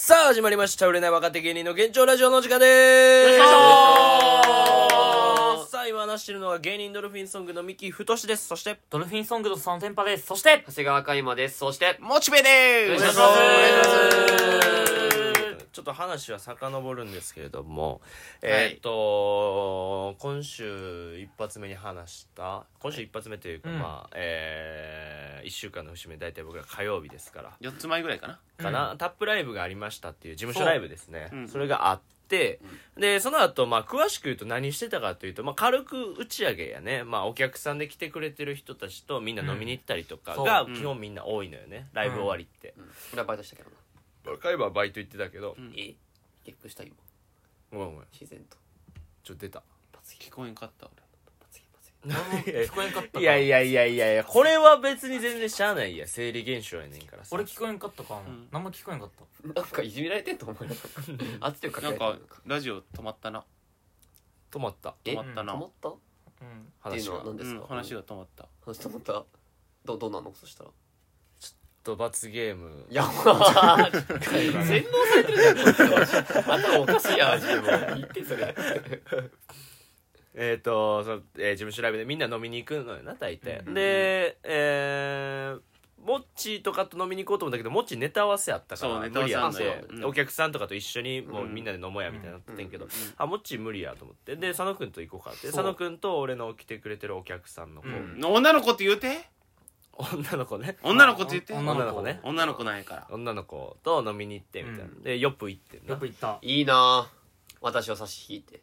さあ始まりました売れない若手芸人の現状ラジオのお時間でーす。さあ今話してるのは芸人ドルフィンソングの三木太です。そしてドルフィンソングとそのテンパです。そして、長谷川海馬です。そして、モチベでお願いしますす。お願いしますちょっと話は遡るんですけれども、はい。えーっと今週一発目に話した今週一発目というか、うん。まあえ1週間の節目大体僕ら火曜日ですから。4つ前ぐらいかな？かな、タップライブがありましたっていう事務所ライブですね。そう。うん。それがあって、でその後、まあ詳しく言うと何してたかというと、まあ、軽く打ち上げやね、まあ、お客さんで来てくれてる人たちとみんな飲みに行ったりとかがう。ん。基本みんな多いのよね、ライブ終わりって、俺はバイトしたけど。な。若いはバイト行ってたけど、ん。え？ゲップした今。ごめんごめん。自然と。ちょっと出た。聞こえんかった罰ゲ罰ゲ聞こえんかったか。いやいやいやいやいやこれは別に全然しゃあないや。生理現象やねんからさ。俺聞こえんかったか。な。ん。何も聞こえんかった。なんかいじめられてんと思うよ。圧力かけなんかラジオ止まったな。止まった。え？止まったな。止まった？っうん。ていうのは話が何ですか？うん話が止まった。話止まった？どうどうなんの？そしたら。と罰ゲーム。いや、まあ、洗脳されてるじゃん、こは頭おかしいやん、自分。言って、それ。えっ、とその、えー事務所ライブでみんな飲みに行くのよな大体、うん。でえーモッチーとかと飲みに行こうと思ったけどモッチーネタ合わせやったから無理やん。お客さんとかと一緒にもううん。みんなで飲もうやみたいになってんけど、うん。あモッチー無理やと思って。で佐野君と行こうかって。佐野君と俺の来てくれてるお客さんの子、うん。女の子って言うて？女の子ね女の子って言って女の子ね女の子なんやから女の子と飲みに行ってみたいな、うんでよっぷ行ってんなよく言った。いいなぁ。私を差し引いて。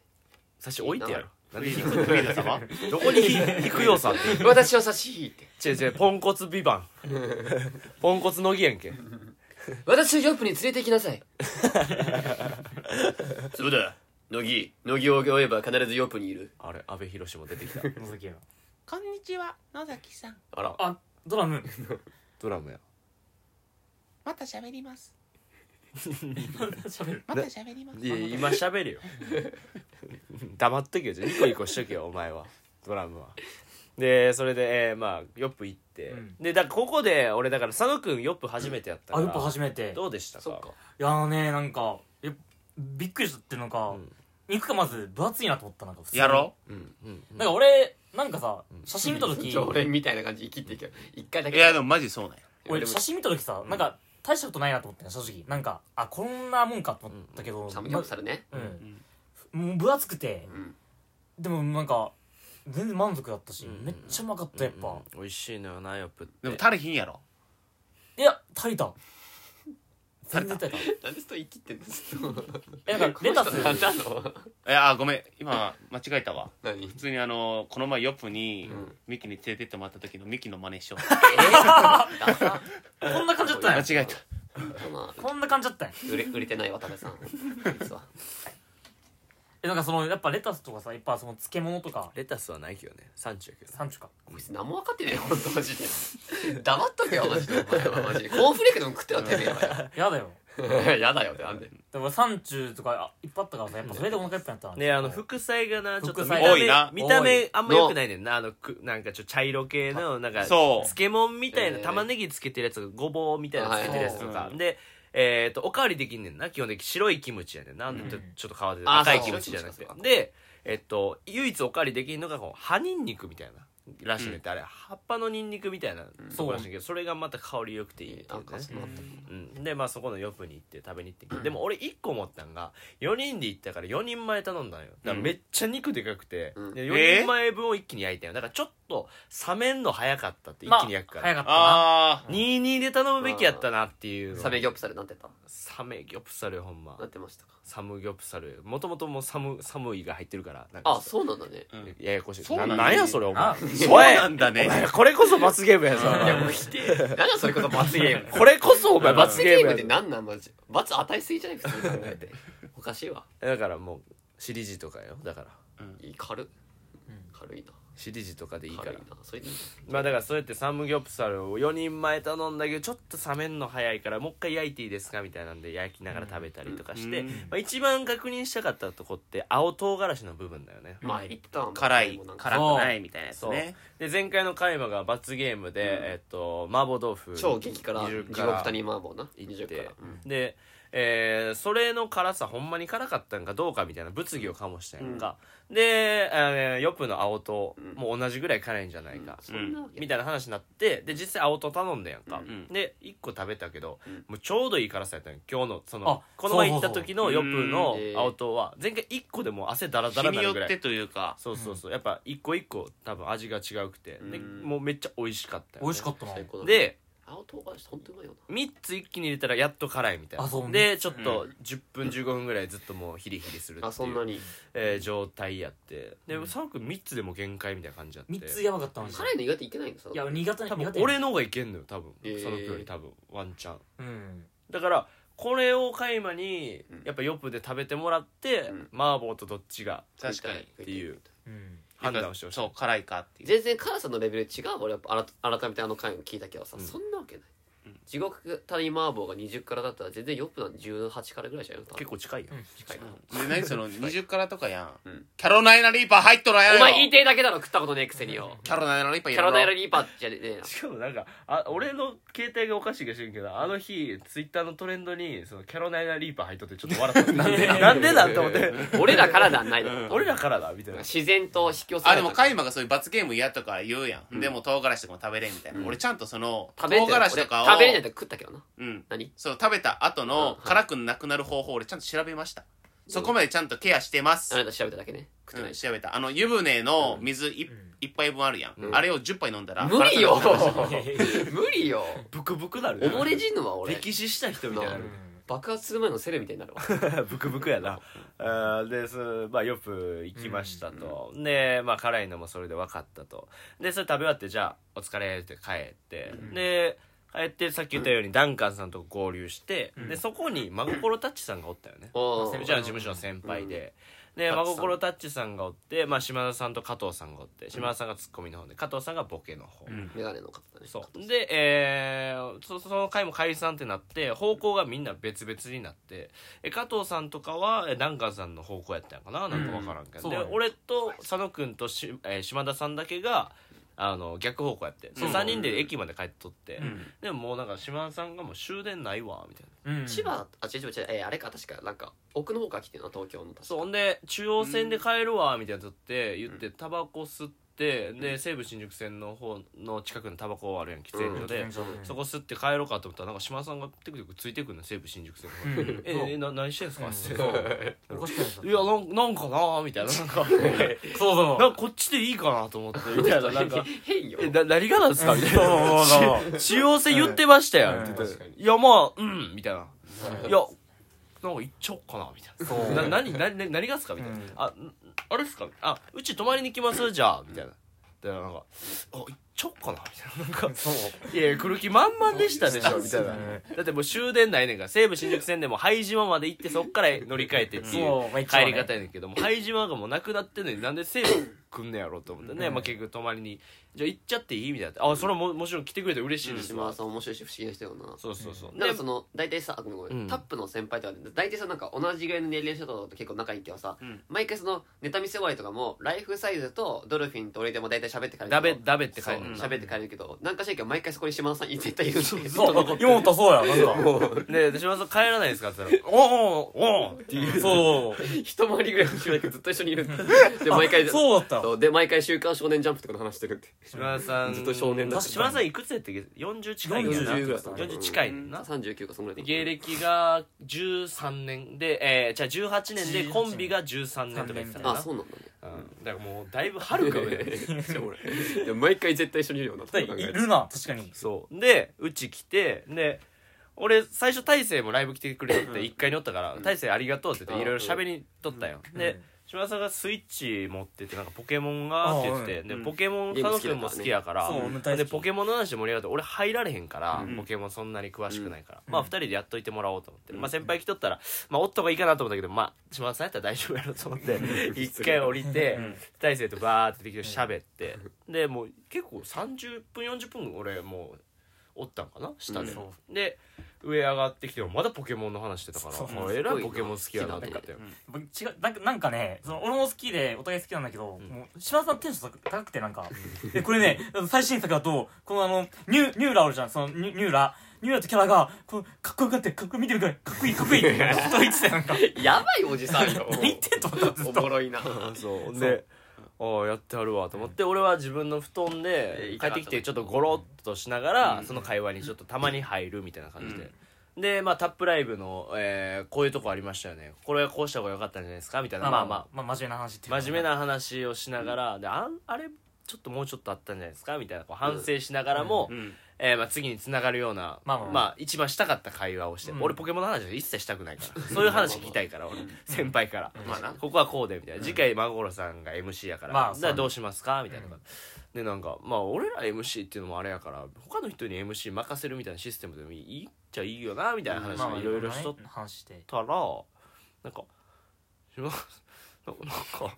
差し置いてやろなんでフィールフィール様？どこに引く要素あって 私を差し引いて。違う違うポンコツビバン ポンコツ乃木やんけ私をヨップに連れて行きなさい。そうだ乃木。乃木を呼べば必ずヨップにいる。あれ阿部寛も出てきた覗きや。こんにちは野崎さんあら。あ、ドラム。ドラムや。また喋ります。喋る。また喋ります。いや今喋るよ。黙っとけよ。ニコニコしとけよお前は。ドラムは。でそれで、えーまあヨップ行って、うん。でだからここで俺だから佐野君ヨップ初めてやったかあ、らよく初めて。どうでしたか？そっか。いやーね、なんか、えびっくりしたっていうのかうん、肉がまず分厚いなと思った。なんか普通に。やろうんうん。なんか俺、なんかさ、写真見たとき、常連みたいな感じで切っていけど一回だけ。いやでもマジそうなんや。俺写真見たときさ、なんか、大したことないなと思ってん正直。なんか、あ、こんなもんかと思ったけど、サムギョプサルね。うん。もう分厚くて、うん。でもなんか全然満足だったし、ん。めっちゃうまかったやっぱ、うん。美味しいのよなヨップって。でも足りひんやろ。いや足りた全然た。なんでそう言い切ってんの？ずっと。えなんかレタス？何なのいやあごめん。今間違えたわ。何？普通にあのこの前ヨップにうん。ミキに連れてってもらった時のミキの真似しよう。ダサ。こんな感じだったんや。間違えた。そんなこんな感じだったんや。売れ売れてない渡部さん。実は。えなんかそのやっぱレタスとかさやっぱその漬物とか。レタスはないけどね。産地やけどね産地か。こいつ何も分かってねえよ、ほんとマジで。黙っとけよ、マジで。お前はマジで。コーンフレークでも食ってよ、てめえは。やだよ。やだよってなんで。でも産地とかあいっぱいあったからさやっぱそれでお腹いっぱいやったなねあの副菜がなちょっと見た多いな。目見た多目あんま良くないねんな。あのくなんかちょっと茶色系のなんかそう。漬物みたいなえー。玉ねぎつけてるやつごぼうみたいなのつけてるやつとか。はい。でえっとおかわりできんねんな。基本的に白いキムチやねんな。うん。ちょちょっと皮で。あー赤いキムチじゃなくて。でえっと唯一おかわりできんのがこう葉ニンニクみたいならしいね。ん。ってあれ葉っぱのニンニクみたいなとこらしいけどそれがまた香り良くていいっていうね。うん、でまあそこのヨップに行って食べに行ってんけどでも俺1個思ったんが4人で行ったから4人前頼んだんよ。だからめっちゃ肉でかくて、うん。でえ4人前分を一気に焼いたよ。だからちょっと冷めんの早かったって一まあ気に焼くから、早かったな。ああ22で頼むべきやったなっていう。のサメギョプサルなんて言っサメギョプサルほんま。たなんてましたか。サムギョプサル。もともともうサムサムイが入ってるからあ、そうなんだね。うん。ややこしい。なんやそれお前。あそうなんだねお前これこそ罰ゲームやぞいや、もう否定。なんだそれこそ罰ゲーム。これこそお前罰罰ゲームってやぞ何なんマジ罰与えすぎじゃない？普通に考えて。おかしいわ。だからもうシリーズとかよだからいい軽っ。軽いな。シリーズとかでいいから軽いな。それでいいまあだからそうやってサムギョプサルを4人前頼んだけどちょっと冷めんの早いからもう一回焼いていいですかみたいなんで焼きながら食べたりとかして、うんまあ、一番確認したかったとこって青唐辛子の部分だよねまあ、言ったわ辛い辛くないみたいなやつねで前回のカイマが罰ゲームで、えっと麻婆豆腐超激辛。20地獄谷麻婆な。20行って辛。うんでえーそれの辛さほんまに辛かったんかどうかみたいな物議を醸したんやんか、で、えーヨップの青ともう同じぐらい辛いんじゃないか、そん。みたいな話になってで実際青と頼んだやんか、ん。で1個食べたけど、うん。もうちょうどいい辛さやったんよ今日の。そのあこの前行った時のヨップのうん。青とは前回1個でもう汗だらだら日になるぐらい。によってというか。そうそうそう。やっぱ一個一個多分味が違うくて。でうん。もうめっちゃ美味しかったよ、ね、美味しかったな。最高だで青唐辛子ほんとうまいよ3つ一気に入れたらやっと辛いみたいな。あそうでちょっと10分15分ぐらいずっともうヒリヒリするっていうそんなに？えー状態やって。で佐野君3つでも限界みたいな感じやって。3つやばかったマジで辛いの意外といけないんださいや苦手多分苦手俺の方がいけんのよ多分。えー。佐野君より多分ワンチャン。うん。だからこれを開馬にうん。やっぱヨップで食べてもらって、うん。麻婆とどっちが確かにっていううん判断をしてほしい。そう辛いかっていう。全然辛さのレベル違う俺やっぱ改改めてあの回を聞いたけどさ、うん。そんなわけない、うん地獄谷麻婆が20辛だったら全然よくなん18辛ぐらいじゃん結構近いよ、近いな。で何その20辛とかやん、うん。キャロライナリーパー入っとらんやろ。お前言いてえだけだろ食ったことねえくせによ。キャロライナリーパーキャロライナリリーパーじゃねえ。なしかもなんかあ俺の携帯がおかしいか知らんけどあの日ツイッターのトレンドにそのキャロライナリーパー入っとってちょっと笑った。なんでなんでだって思って。俺らからではないだろ俺らからだみたいな。自然と引き寄せあでもカイマがそういう罰ゲーム嫌とか言うやん、うん。でも唐辛子とかも食べれんみたいな、うん。俺ちゃんとその唐辛子とかを俺食べれないと食ったけどな。うん。何？そう食べた後うんのはい。辛くなくなる方法俺ちゃんと調べました、そこまでちゃんとケアしてます、あなた調べただけね。食ってう、なんい。調べた。あの湯船の水一うん。一杯分あるやん、うん。あれを10杯飲んだら無理よ。辛くなくなる無理よ。ブクブクなる溺れ死ぬわ俺。歴史した人みたいになる。爆発する前のセルみたいになるわ。ブクブクやな。あーでそまあヨップ行きましたと、でまあ辛いのもそれで分かったと。でそれ食べ終わってじゃあお疲れって帰って、で帰ってさっき言ったようにダンカンさんと合流して、でそこに真心タッチさんがおったよね。う。ちらの事務所の先輩で、で真心タッチさんがおって、まあ、島田さんと加藤さんがおって島田さんがツッコミの方で加藤さんがボケの方、うん。メガネの方だねそう。で、えーそその回も解散ってなって方向がみんな別々になってえ加藤さんとかはえダンカンさんの方向やったんかな？なんか分からんけど、でそうだね俺と佐野君とし、えー島田さんだけがあの逆方向やって、でうん。3人で駅まで帰っとって、ん。でももうなんか島田さんがもう終電ないわみたいな。うん。千葉あ違う違う違うえーあれか確かなんか奥の方から来てるな東京の確か。そう。ほんで中央線で帰るわみたいなとって言ってタバコ吸ってで西武新宿線の方の近くのタバコあるやん喫煙所で、うん。そこ吸って帰ろうかと思ったらなんか島田さんがテクテクついてくるの西武新宿線の方にうん。ええな何してんすか?」って。そう。おかしくないですかいやなんなんかな」みたいな。なんか。そうそうなんかこっちでいいかなと思ってみたいななんか 変よ。えな何がなんですか？みたいな。中央線言ってましたよって言っていやまあうんみたいな。いやなんか行っちゃおっかなみたいな。な何何何がっすか？みたいな、うん。あんあれっすか？あうち泊まりに来ます？じゃあみたいな。でなんかあ行っちゃおっかな？みたいな。なんかそう。いやいや来る気満々でしたでしょ？みたいな。うんだってもう終電ないねんから西武新宿線でも拝島まで行ってそっから 乗り換えてっていう帰り方やねんけども拝島がもうなくなってんのになんで西武来んねやろ？と思ってね、うん。まあ、結局泊まりにじゃあ行っちゃっていい？みたいな。あそれはももちろん来てくれて嬉しいですわ、島田さん面白いし不思議な人よな。そうそうそう、なんかその大体さあごめんごめん、うん。タップの先輩とかで大体さなんか同じぐらいの年齢の人と結構仲いいけどさ、うん。毎回そのネタ見せ終わりとかもライフサイズとドルフィンと俺でも大体喋って帰るけど。ダベダベって書そいう。てる喋って帰るけどなんかしらんけど毎回そこに島田さん絶対いるんでそう。今思ったそうやなんかでで島田さん帰らないですかって言ったら「おおおおっていう。そう。一回りぐらいの人だけずっと一緒にいる。で毎回そうだったそう。で毎回「週刊少年ジャンプ」とかの話してるって島田さん。ずっと少年だった。島田さんいくつやったっけ？40近いんやな。40ぐらいだった。40近いねんな39かそんぐらいで芸歴が13年で、えー、じゃあ18年でコンビが13年とか言ってたかな。あそうなんだね。うん、だからもうだいぶはるか上。じゃあ俺。でも毎回絶対一緒にいるよなって考えて。いるな確かに。そう。でうち来てで俺最初大勢もライブ来てくれて1階におったから「大勢ありがとう」って言っていろいろ喋りとったよ、で島田さんがスイッチ持っててなんかポケモンがって言ってて、うんでポケモンゲーム佐野君も好きやからそう俺大好きでポケモンの話で盛り上がって俺入られへんから、うん。ポケモンそんなに詳しくないから、うん。まあ2人でやっといてもらおうと思って、まあ、先輩来とったら、まあ、おった方がいいかなと思ったけど、まあ、島田さんやったら大丈夫やろと思って 一回降りてうん。大勢とバーって適当に喋って。でもう結構30分40分俺もうおったんかな？下で、うん。で上上がってきてもまだポケモンの話してたからそうあえらいポケモン好きやなと思って。僕違うなんかなんかねその俺も好きでお互い好きなんだけど、もう島田さんテンション高くてなんか。でこれね最新作だとこのあのニュニューラあるじゃん。そのニュニューラニューヨークキャラがこうかっこよかってかっこ見てるからかっこいいかっこいい。って ずっと言ってたよなんか。やばいおじさんよ。何言ってんと思ったずっと。おもろいな。そう。でああやってはるわと思って俺は自分の布団で帰ってきてちょっとゴロッとしながらその会話にちょっとたまに入るみたいな感じで。でまあタップライブの、えーこういうとこありましたよね。これはこうした方が良かったんじゃないですかみたいな。まあままあ真面目な話っていう真面目な話をしながら、であんあれちょっともうちょっとあったんじゃないですかみたいなこう反省しながらも、うんえーまあ、次につながるような、まあまあ一番したかった会話をして、うん。俺ポケモンの話は一切したくないから。そういう話聞きたいから俺。先輩から、まあな。ここはこうでみたいな。次回真心さんが MC やから、まあだからどうしますか？みたいな、でなんかまあ俺ら MC っていうのもあれやから他の人に MC 任せるみたいなシステムでもいい？っちゃいいよなみたいな話まあまあをいろいろしとっね話して。たらなんか島なんか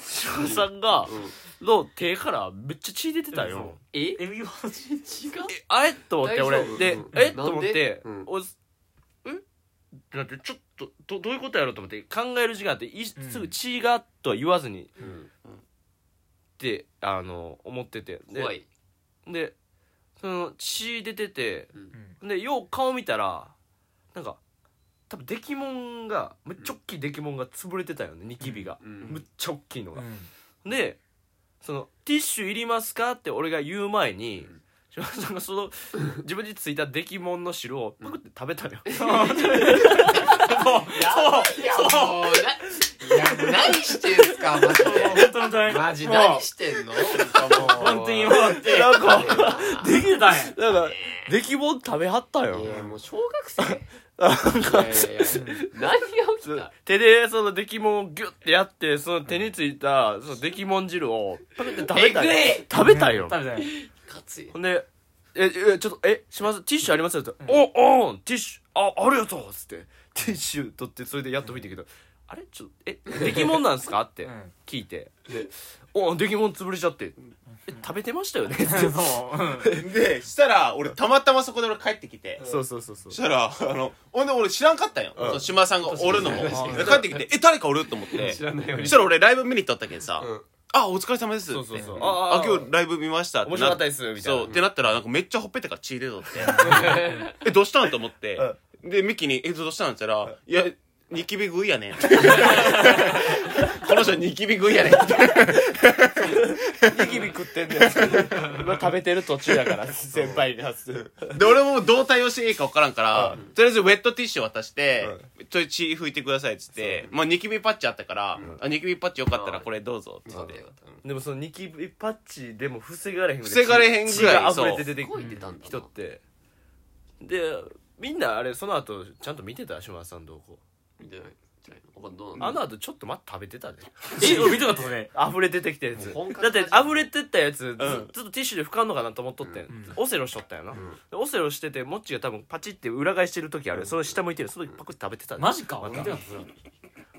島さんがの手からめっちゃ血出てたよ、え？え言わ違うえあれと思って俺でうんえと思って、うんおえだってちょっとどどういうことやろうと思って考える時間あっていうんすぐ血がとは言わずにうんってあの思っててで怖いでその血出ててうんでよう顔見たらなんか多分デキモンがめっちゃ大きいデキモンが潰れてたよねニキビが、うんむっちゃ大きいのが。う、ん。でその「ティッシュいりますか?」って俺が言う前に島田さんがその自分についたデキモンの汁をパクって食べたのよ、いやもうないや何してんすかマジで。本当本当にマジもう何してんの本当にもう。って。なんかできてたんや。なんかデキモン食べはったよ。いやもう小学生いやいやいや何が起きた？手でそのデキモンをギュッてやってその手についたそのデキモン汁をパクって食べたよ。食べたよ。食べたいほんで「ええちょっとえします？ティッシュありますよ」って「おおんティッシュあありがとう」っつって。ティッシュ取ってそれでやっと見てけど「あれ？ちょっとえデキモンなんすか?」ってうん。聞いて。で「おデキモン潰れちゃってえ食べてましたよね」そう。うん。でしたら俺たまたまそこで俺帰ってきて。そうそうそうそう。そしたらあのほんで俺知らんかったんよ、その島田さんがおるのも。で帰ってきてえ誰かおると思って。知らないようにそしたら俺ライブ見に行っとったけんさ、うん。あお疲れ様ですって。そうそうそう。あああ。今日ライブ見ましたって面白かったですみたいな。そう。ってなったらなんかめっちゃほっぺたから血出とって。えどうしたんと思って、でミキに「えどうしたん?」って言ったら「いやニキビ食いやねん」こ の人ニキビ食いやねん。ってニキビ食ってんねん。今食べてる途中やから 先輩がで俺もどう対応していいか分からんから、とりあえずウェットティッシュ渡して、ちょい血拭いてくださいっつって、まあニキビパッチあったから、あニキビパッチよかったらこれどうぞっつって。でもそのニキビパッチでも防がれへんぐらい防がれへんぐらい血が溢れて出てすごい出たんだな人って。でみんなあれその後ちゃんと見てた？島田さんどうこ見てないないわかんどううあの後ちょっと待って食べてたで。え俺見てなかったそれ溢れ出てきたやつ。だ格って溢れてったやつず,、ずっとティッシュで拭かんのかなと思っとってん、ん。オセロしとったよな、でオセロしててモッチが多分パチって裏返してる時ある、その下向いてる。その時パクって食べてたで。マジか。俺見てなかった。それ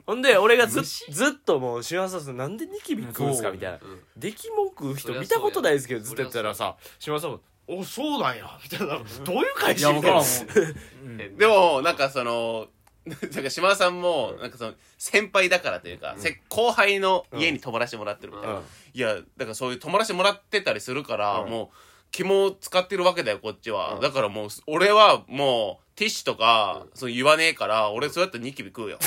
ほんで俺がずずっともう島田さんなんでニキビ食うんすかみたいな、ん。出来文句う人見たことないですけどずっと言ってたらさ島田さん。も「おそうなんや」みたいな。どういう会い社や分からんも うでもなんかその なんか島田さんもなんかその先輩だからというか、せ後輩の家に泊まらせてもらってるみたいな、うん。いやだからそういう泊まらせてもらってたりするから、うん。もう肝使ってるわけだよこっちは、だからもう俺はもうティッシュとか、そう言わねえから俺そうやってニキビ食うよ。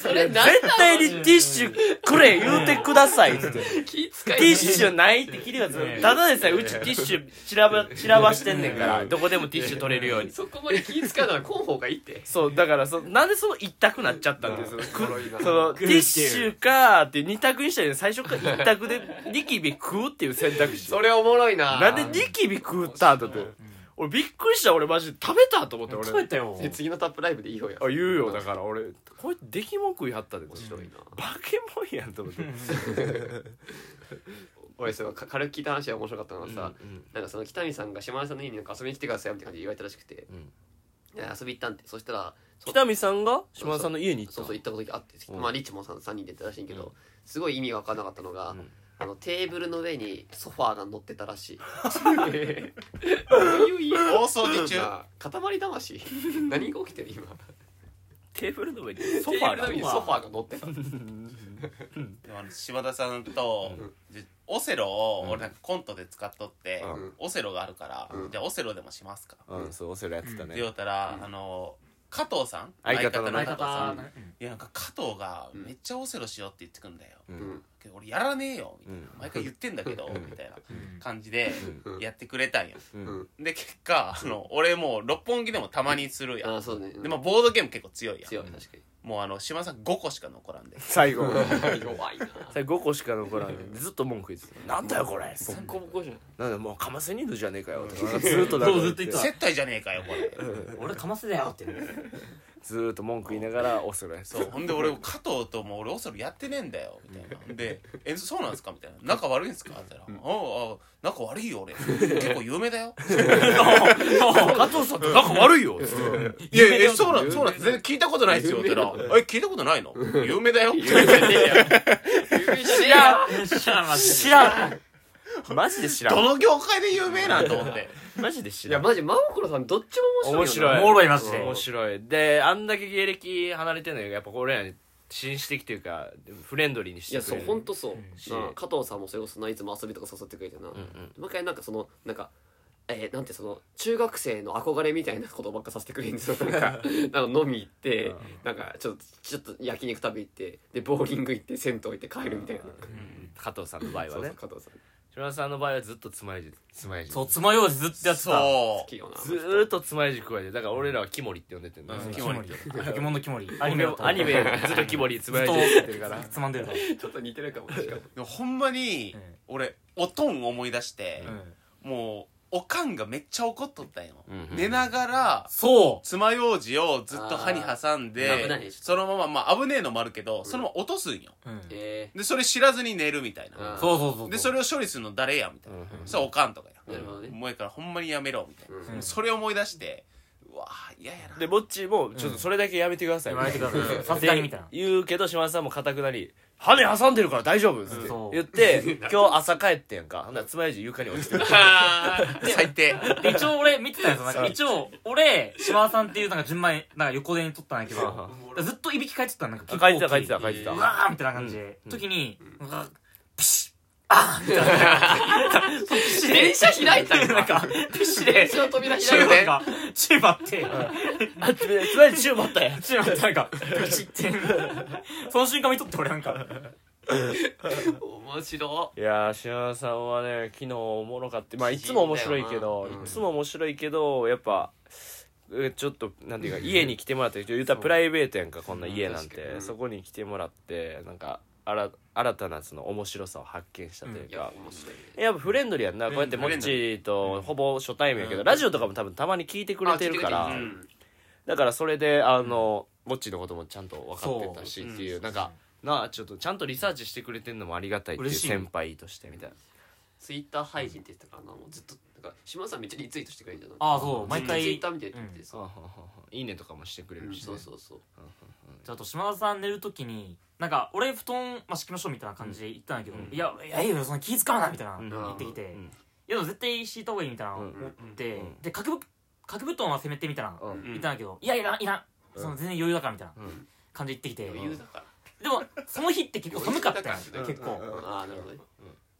それ何絶対にティッシュくれ言うてください。っつってティッシュないって聞いてくださいただでさえうちティッシュ散らば散らばしてんねんからどこでもティッシュ取れるように。そこまで気使うならこん方がいいって。そうだからそなんでその一択なっちゃったんですよ。そのティッシュかって二択にしたら最初から一択でニキビ食うっていう選択肢。それおもろいな。なんでニキビ食ったと。って俺びっくりした俺マジで。食べたと思って俺。食べたよ。で次のタップライブでいいよや。あ言うよだから俺。これ出来文句言いはったで面白いな。バケモンやんと思って。俺それか軽く聞いた話は面白かったのがさ、うんなんかその北見さんが島田さんの家になんか遊びに来てくださいみたいな感じで言われたらしくて、いや遊び行ったんって。そしたらそ北見さんが島田さんの家に行った。のそうそう行ったことがあって、うん。まあリッチもさん3人で行ったらしいんけど、すごい意味が分からなかったのが、んあのテーブルの上にソファーが乗ってたらしい。どういう家大掃除中。なあ塊魂。何が起きてる今？テーブルの上にソソファーが上にソファーが。乗ってた。でもあの島田さんと、でオセロを俺なんかコントで使っとって、うん。オセロがあるから、うん。じゃあオセロでもしますか、うん。そうオセロやってたね。って言うたら、あの加藤さん？相方のね。加藤さん。相方いやなんか加藤がめっちゃオセロしようって言ってくんだよ、ううん。んけど俺やらねえよ。みたいな、うん。毎回言ってんだけど、みたいなうん感じでうん。やってくれたんよううん。んで結果あの俺もう六本木でもたまにするやん。あそうね。でもボードゲーム結構強いやん。強い確かもうあの島田さん5個しか残らんで。最後。に 弱いな。最後5個しか残らんで。ずっと文句言ってた。なんだよこれ。ボッコボコじゃん。なんだもうかませにるじゃねえかよとかずっとなんかそうずっと言ってた。接待じゃねえかよこれ。俺かませだよってずーっと文句言いながらオセロやってたそう。ほんで俺加藤とも俺オセロやってねえんだよ。みたいな。で「えそうなんですか?」みたいな「仲悪いんですか?」って言ったら「ああ仲悪いよ俺。結構有名だよ」加藤さんと仲悪いよ。つって。いやいやそうなんそうなん全然聞いたことないですよ。って言ったら「え聞いたことないの？有名だよ」って言われて。有名じゃねえよ。知らん。知らんマジで知らん。どの業界で有名なんと思って。マジで知いやらんマジ真心さんどっちも面白いよなおもろい。マジで面白い。であんだけ芸歴離れてんのにやっぱ俺らに紳士的というかフレンドリーにしいやそうてくれる本当そう、しなあ加藤さんもそれこそないつも遊びとか誘ってくれてな、うん毎回なんかそのなんかえーなんてその中学生の憧れみたいなことばっかさせてくれるんですよ。なんかなんか飲み行って、うん。なんかちょっとちょっと焼肉食べ行ってでボーリング行って銭湯行って帰るみたいな、加藤さんの場合そうそうはね加藤さん島田さんの場合はずっとつまようじつまようじ。そう爪楊枝ずっとやってた。そ好きよなずーっとつまようじ加えてだから俺らはキモリって呼んでてんだうんキモリ。ポケモンのキモリ。アアニメアニメずっとキモリつまようじってってるから。つまんでるからちょっと似てるかもしかもでもほんまにうん。俺おとん思い出してうん。もうおかんがめっちゃ怒っとったんよ。うん寝ながらそ爪楊枝をずっと歯に挟んあー危ないでそのまままあ危ねえのもあるけどそのまま落とすんよ。ううん。えでそれ知らずに寝るみたいあーなそうそうそうでそれを処理するの誰やみたいな。うんそれおかんとかやなるほどね。もういいからほんまにやめろみたいーうんなそれを思い出してうわー嫌やな。でぼっちもちょっとそれだけやめてください。言われてくださでいさすがにみたいな言うけど島田さんも固くなり「羽挟んでるから大丈夫」っつって。そう。言って 今日朝帰ってんやんか。ほんならつまようじ床に落ちてる。最低。で一応俺見てたんですよ。なんか一応俺島田さんっていうなんか順番なんか横で撮ったんだけど ずっといびきかいてたなんか結構書いてた書いてた書いてた。うわーみたいな感じで、時に、うわピシッあーみたいな。電車開いたよなんかピッシで電車の扉開いたなんか。チューバって。あつまようじチューブあったやんチューバってなんかピシッて。その瞬間見とって俺なんか。面白。いやー島田さんはね昨日おもろかった。まあいつも面白いけどうん。いつも面白いけどやっぱえちょっとなんていうか家に来てもらって言ったらプライベートやんかこんな家なんて。そこに来てもらってなんか新新たなその面白さを発見したというか、やっぱフレンドリーやんな、うんこうやってモッチーとほぼ初対面やけど、うん。ラジオとかも多分たまに聞いてくれてるから、だからそれであの、モッチーのこともちゃんと分かってたしっていうなんかなあちょっとちゃんとリサーチしてくれてるのもありがたいっていう先輩としてみたいなツイッター配信って言ってたからな。もうずっとなんか島田さんめっちゃリツイートしてくれるんじゃないああそう。毎回。ツイッター見てって言ってさ、はあはあはあいいねとかもしてくれうんるし、ね。そうそうそう。じゃああと島田さん寝る時になんか俺布団、まあ、敷きましょうみたいな感じで言ったんだけど、うん。いやいやいいよその気使うなみたいな、うん。言ってきて、うん。いやでも絶対敷いた方がいいみたいな思って、うん。で角ぶ角布団はせめてみたいな、うん。言ったんだけどいやいらんいらん、うん。その全然余裕だからみたいなうん。感じで言ってきて、余裕だから。でもその日って結構寒かったようん。結構、ああなるほどね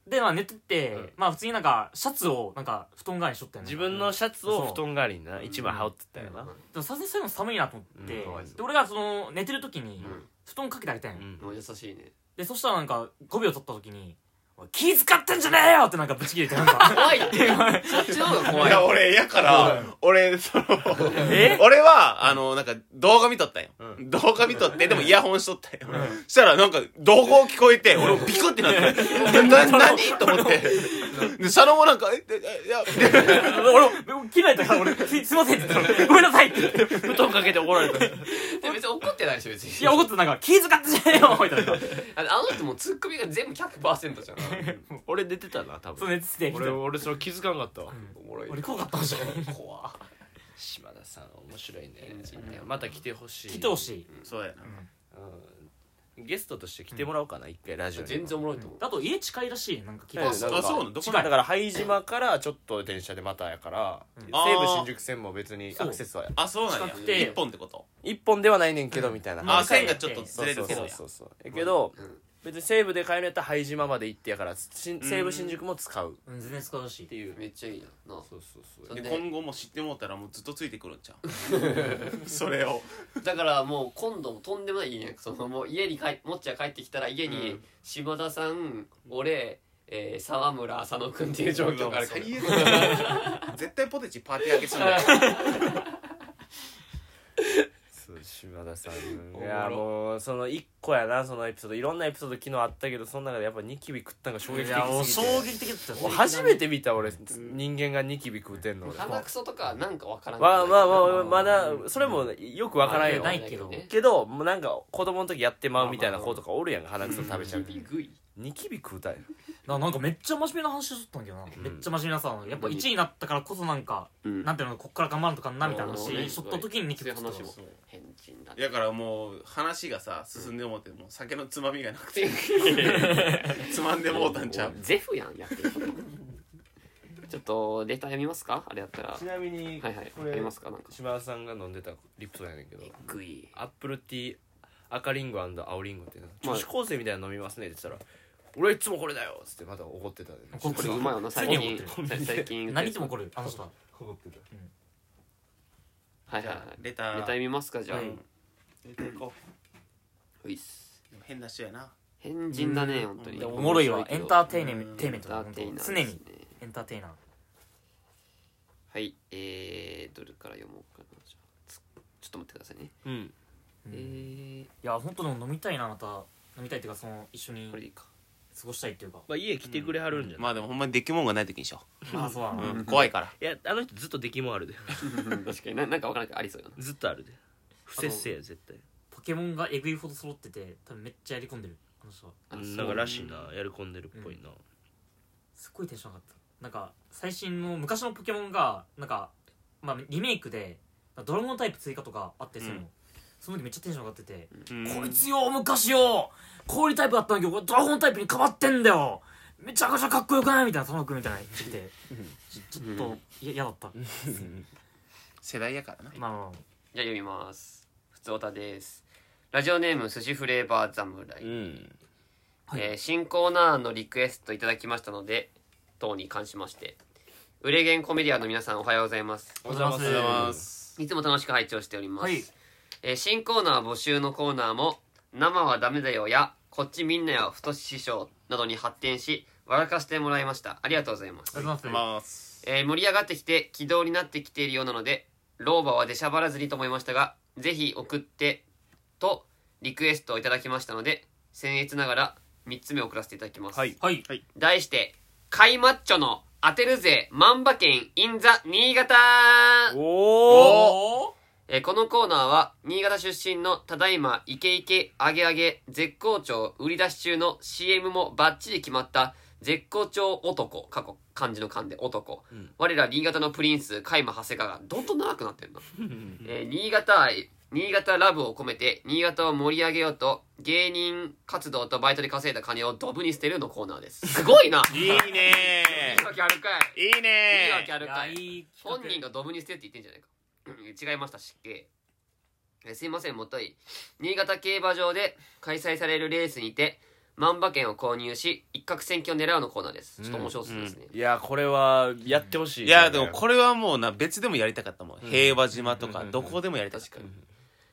でまあ寝てて、うん。まあ普通になんかシャツをなんか布団代わりにしとったよね自分のシャツを布団代わりにな一枚羽織ってたよな、でもさすがにそういうの寒いなと思って、うん。かわいそう。で俺がその寝てる時にうん。布団かけてあげたんよ、うん。もう優しいね。でそしたらなんか5秒経った時に「おい気使ってんじゃねえよ!」ってなんかブチ切れてなんか。怖いってそっちの方が怖い。いや俺やから俺そのえ？俺はあのなんか動画見とったんよ、う動画見とってでもイヤホンしとったんよ、そしたらなんか動画聞こえて俺もビクってなって。な何？と思って で佐野もなんか「ええいや俺も切られたから俺すすいませんって言ったのごめんなさいって布団かけて怒られたで別に怒ってないでしょ別にいや怒ってなんか気遣ってじゃねえよみたいなあの人もツッコミが全部100%じゃん俺寝てたな多そう分寝てて俺俺それ気づかんかったわ、おもろい俺怖かったんじゃん怖島田さん面白いねまた来てほしい来てほしいそうやなうんゲストとして来てもらおうかな一回ラジオに全然おもろいと思う。あと家近いらしいなんか聞い。そうなのどこ近い。だから拝島からちょっと電車でまたやから、西武新宿線も別にアクセスはあそうなんや。近くて。一本ってこと？一本ではないねんけどみたいな、まあ線がちょっとずそうそうれるけどや。そうそうそうやけど、うん別に西武で帰るんやったら拝島まで行ってやからし西武新宿も使う。っうん全然使うらし。いていう。めっちゃいいなな。そうそうそう。でで今後も知ってもうたらもうずっとついてくるんちゃう。それを。だからもう今度もとんでもないいいねそのもう家に帰もっちゃん帰ってきたら家にうん。島田さん俺、えー沢村浅野君っていう状況があるから。最悪だ 絶対ポテチパーティー開けすんだよ そう島田さん。いやもうその1個やなそのエピソード。いろんなエピソード昨日あったけどその中でやっぱニキビ食ったんが衝撃的いやもう衝すぎて撃的だったよ。もう初めて見た俺。人間がニキビ食うてんの。俺鼻くそとかなんかわからんまあまあまあまだそれもよくわからんよ。ないけどけどもうなんか子供の時やってまうみたいな子とかおるやんか鼻くそ食べちゃうビグい。ニキビ食うたんやななんかめっちゃ真面目な話しとったんだけどな、めっちゃ真面目なさやっぱ1位になったからこそなんか、うん。なんていうのこっから頑張らんとかんなみたいなうん話しとった時にニキビそういう話もだだからもう話がさ進んでもうてもう酒のつまみがなくて。つまんでもうたんちゃう。ゼフやんやってることちょっとレター読みますか？あれやったら。ちなみにはいはい。これありますか？なんか。島田さんが飲んでたリップトンやねんけど。グイアップルティー赤リンゴ青リンゴってなまあ。女子高生みたいなの飲みますねって言ったら俺いつもこれだよっつってまた怒ってたね。怒これうまいよな最常近。最近何言っても怒る？あの人は。怒ってた。じゃあはいはい。はいレター。レター読みますかじゃあ。はいレター行こう。いっす。変な人やな。変人だね本当に。おもろいわ。エンターテイメンうん。トテイメントだエンターテイナー常に。エンターテイナー。はいえーどれから読もうかな。じゃあつちょっと待ってくださいね。うん。えー。いや本当でも飲みたいなまた。飲みたいっていうかその一緒に。これでいいか過ごしたいっていうか。まあ家来てくれはるんじゃない？まあでもほんまにデッキモンがない時にしよああそうだう、なうん、怖いから。いやあの人ずっと出来もあるで。確かに。ななんかわからんけどありそうよな。ずっとあるで。不節制や絶対。ポケモンがえぐいほど揃ってて多分めっちゃやり込んでる。あの人は。あうん。なんからしいな。やる込んでるっぽいな。すっごいテンション上がった。なんか最新の昔のポケモンがなんかまあリメイクでドラゴンタイプ追加とかあってするの、うんその時めっちゃテンション上がってて、うん。こいつよ昔よ氷タイプだったんだけどドラゴンタイプに変わってんだよ。めちゃくちゃかっこよくないみたいな佐野君みたいな言って。きてちょちょっといや嫌だった。世代やからな。まあまあ。まあじゃあ読みます。ふつおたです。ラジオネーム寿司フレーバー侍、うん。はい。えー新コーナーのリクエストいただきましたので等に関しまして。売れゲンコメディアンの皆さんおはようございます。おはようございます。おはようございます。いつも楽しく拝聴しております、はいえー新コーナー募集のコーナーも「生はダメだよ」や「こっちみんなよ太師匠」などに発展し笑かしてもらいました。ありがとうございます。ありがとうございます。えー盛り上がってきて軌道になってきているようなので老婆は出しゃばらずにと思いましたがぜひ送ってとリクエストをいただきましたので僭越ながら3つ目送らせていただきます、はい。はい。題して「カイマッチョの当てるぜ万馬券 in ザ新潟」おおえーこのコーナーは新潟出身のただいまイケイケアゲアゲ絶好調売り出し中の CM もバッチリ決まった絶好調男過去漢字の漢で男、ん。我ら新潟のプリンス海馬長谷川がどんどん長くなってんの、えー新潟愛新潟ラブを込めて新潟を盛り上げようと芸人活動とバイトで稼いだ金をドブに捨てるのコーナーです。すごいな！いいねいいわけあるかい。いいいいわねけあるかい。いやい本人がドブに捨てって言ってんじゃないか。うん違いました失敬えすいませんもとい。新潟競馬場で開催されるレースにて万馬券を購入し一攫千金を狙うのコーナーです。ちょっと面白そうですね、いやこれはやってほしいいやでもこれはもうな別でもやりたかったもん、平和島とかどこでもやりたかった、確かに。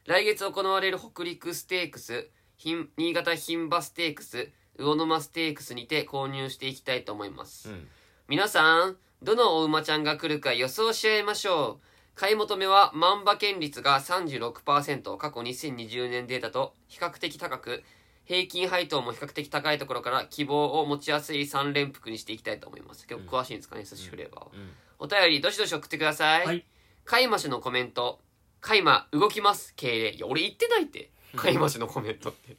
来月行われる北陸ステークスひ新潟牝馬ステークス魚沼ステークスにて購入していきたいと思います、うん。皆さんどのお馬ちゃんが来るか予想し合いましょう買い求めは万馬券率が36%過去2020年データと比較的高く平均配当も比較的高いところから希望を持ちやすい3連複にしていきたいと思います。結構詳しいんですかね、寿司フレーバーは、お便りどしどし送ってください、はい。カイマシのコメント。カイマ動きます敬礼。いや俺言ってないって。カイマシのコメントって。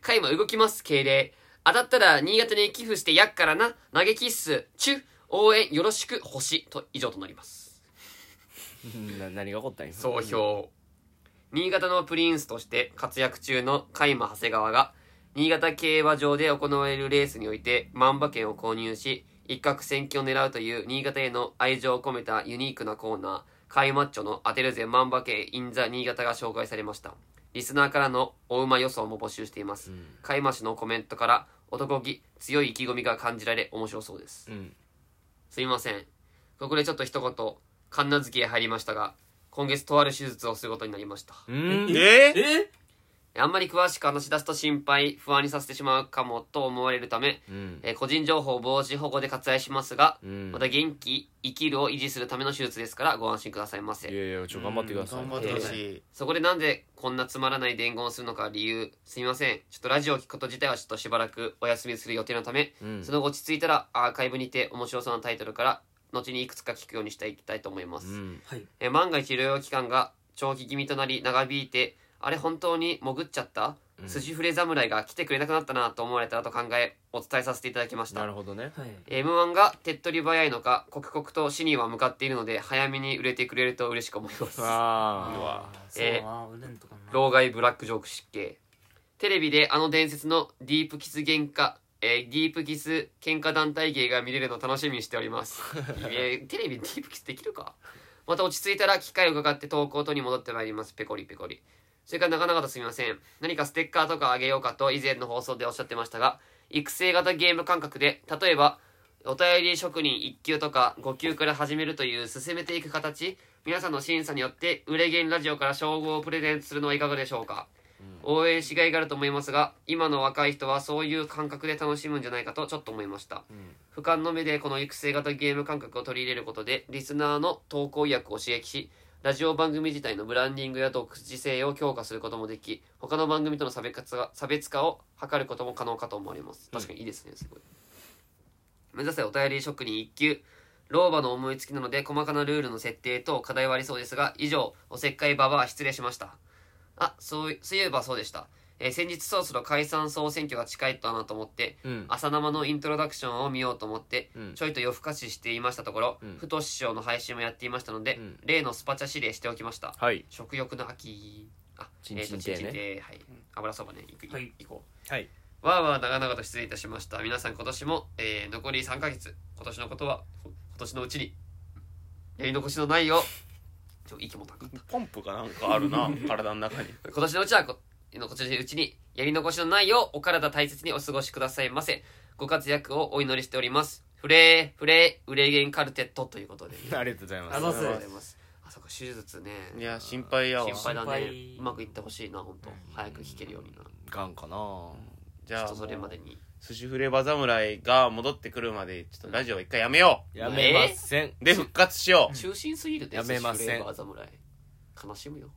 カイマ動きます敬礼。当たったら新潟に寄付してやっからな。投げキッス。チュ応援よろしく星。と以上となります。うんな何が起こったん今総評。新潟のプリンスとして活躍中のカイマ長谷川が新潟競馬場で行われるレースにおいて万馬券を購入し一攫千金を狙うという新潟への愛情を込めたユニークなコーナーカイマッチョの当てるぜ万馬券 in ザ新潟が紹介されました。リスナーからのお馬予想も募集しています、カイマ氏のコメントから男気強い意気込みが感じられ面白そうです。うん。すいません。ここでちょっと一言神奈月へ入りましたが今月とある手術をすることになりました。うん。え？え？あんまり詳しく話し出すと心配不安にさせてしまうかもと思われるため、うん。えー個人情報防止保護で割愛しますが、うん。また元気生きるを維持するための手術ですからご安心くださいませ。いやいやちょっと頑張ってください。頑張ってほしい。そこでなんでこんなつまらない伝言をするのか理由すみません。ちょっとラジオを聞くこと自体はちょっとしばらくお休みする予定のため、うん。その後落ち着いたらアーカイブにて面白そうなタイトルから後にいくつか聞くようにしていきたいと思います、うん。はい。えー万が一療養期間が長期気味となり長引いてあれ本当に潜っちゃった、筋触れ侍が来てくれなくなったなと思われたらと考えお伝えさせていただきました。なるほどね。はい。m 1が手っ取り早いのか刻々と死には向かっているので早めに売れてくれると嬉しく思います。あえーそうな売れんとかな。老害ブラックジョーク失敬。テレビであの伝説のディープキス喧嘩えーディープキス喧嘩団体芸が見れるのを楽しみにしております。えーテレビでディープキスできるか？また落ち着いたら機会を伺って投稿等に戻ってまいります。ペコリペコリ。それからなかなかとすみません。何かステッカーとかあげようかと以前の放送でおっしゃってましたが育成型ゲーム感覚で例えばお便り職人1級とか5級から始めるという進めていく形。皆さんの審査によって売れゲンラジオから称号をプレゼントするのはいかがでしょうか、応援しがいがあると思いますが今の若い人はそういう感覚で楽しむんじゃないかとちょっと思いました、俯瞰の目でこの育成型ゲーム感覚を取り入れることでリスナーの投稿意欲を刺激しラジオ番組自体のブランディングや独自性を強化することもでき他の番組との差別化差別化を図ることも可能かと思われます。確かにいいですねすごい。目指せお便り職人1級。老婆の思いつきなので細かなルールの設定と課題はありそうですが以上おせっかいババア失礼しましたあそうそういえばそうでした、えー先日そろそろ解散総選挙が近いとなと思って、うん。朝生のイントロダクションを見ようと思って、うん。ちょいと夜更かししていましたところ、うん。ふと師匠の配信もやっていましたので、うん。例のスパチャ指令しておきました。はい。食欲の秋あチンチン亭ね。えーとはい。油そばね。行く、はい。行こう。はい。わーわー長々と失礼いたしました。皆さん今年も、えー残り3ヶ月。今年のことは今年のうちにやり残しのないようちょ息も高かった。ポンプがなんかあるな 体の中に。今年のうちはこ今年のうちにやり残しのないようお体大切にお過ごしくださいませ。ご活躍をお祈りしております。フレーフレーウレゲンカルテットということで。ありがとうございます。ありがとうございます。ありがとうございますあそこ手術ね。いや心配やわ。心配だね。うまくいってほしいな本当早く弾けるようにな。がんかなじゃあちょっとそれまでに。寿司フレーバー侍が戻ってくるまでちょっとラジオ一回やめよやめません。うで復活しよう。中心すぎるでやめません。寿司フレーバー侍悲しむよ。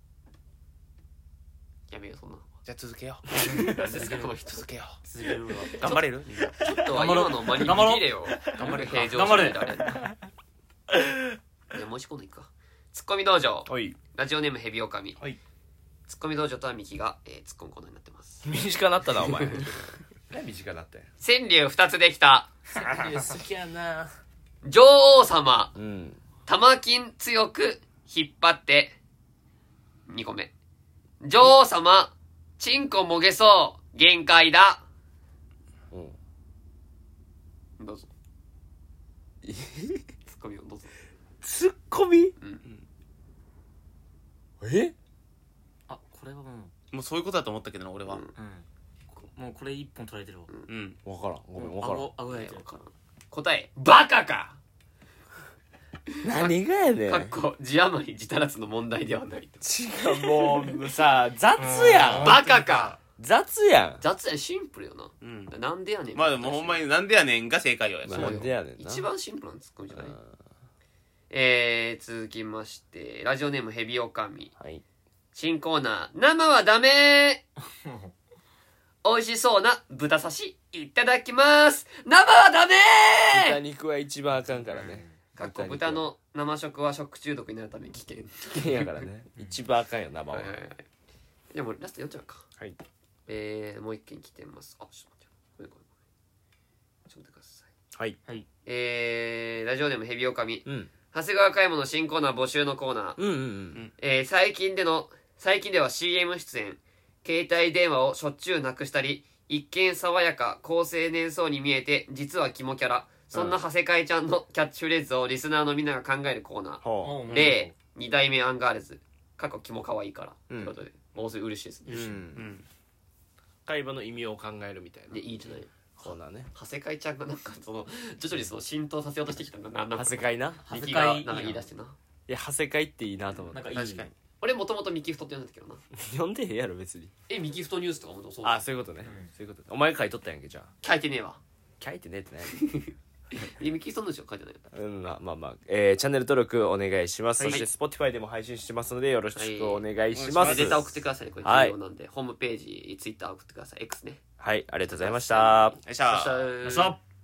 やめようそんなじゃあ続けよ何ですかこの人。続けよ続けるわ。う頑張れる？ちょっとは頑張ろう。今の間に頑張れよ。頑張れ。平常頑張れ。じゃあもう一個のいくか。ツッコミ道場。はい。ラジオネームヘビオカミ。はいツッコミ道場とはミキが、えー、ツッコむコーナーになってます。短なったなお前。何短なったんや。川柳二つできた。好きやな。女王様。うん。玉金強く引っ張って。2個目。女王様。チンコもげそう。限界だ。うん。どうぞ。ツッコミをどうぞ。ツッコミ？ん。え？れはももうそういうことだと思ったけどな俺は。うん。ううん。こもうこれ一本取られてるわ。うん。分からん。ごめん分からん。顎顎がや答えバカか。何がやねん。かっこ字余り字足らずの問題ではない違うもうさ雑やん。バカか。雑やん。雑やシンプルよな。うん。なんでやねんまあでもほんまになんでやねんが正解よやなんでやねんな。一番シンプルなツッコミじゃない？うん。えー、続きましてラジオネームヘビオカミ。はい新コーナー。生はダメ。美味しそうな豚刺しいただきます。生はダメ。豚肉は一番あかんからね。かっこ豚の生食は食中毒になるため危険。危険やからね。一番あかんよ生は。はいはいはい。じゃあもうラスト読んじゃうか。はい。えー、もう一件来てます。あちょっと待って。ちょっと待ってください。はい。えー、ラジオネームヘビオカミ。うん。長谷川嘉山の新コーナー募集のコーナー、うんうん。うん。えー最近での最近では CM 出演。携帯電話をしょっちゅうなくしたり一見爽やか高青年そうに見えて実はキモキャラ。そんな長谷海ちゃんのキャッチフレーズをリスナーのみんなが考えるコーナー。ほう。ん。例二代目アンガールズ。過去キモ可愛いから、うん。ということでもうすぐ嬉しいです。ねう、ん。ん。会話の意味を考えるみたいな。でいいじゃない。コーナーね長谷海ちゃんがなんかその徐々にその浸透させようとしてきたんだななんか長谷会な？ミキ長谷海がなんか言い出してな。いや長谷会っていいなと思ってなんかいい。確かに俺もともとミキフトって呼んだけどな。呼んでへんやろ別に。えミキフトニュースとかもそうあそういうことね、うん。そういうこと。お前が書いとったんやんけじゃあ。書いてねえわ。書いてねえってね えミキフトのでしょ書いてないうんまあまあまあ、えーチャンネル登録お願いします、はい。そして Spotify でも配信してますのでよろしくお願いしはます。データ送ってくださいねこれはい。重要なんで、ホームページツイッター送ってください。X ね。はいありがとうございました。よいしょそしたらさあ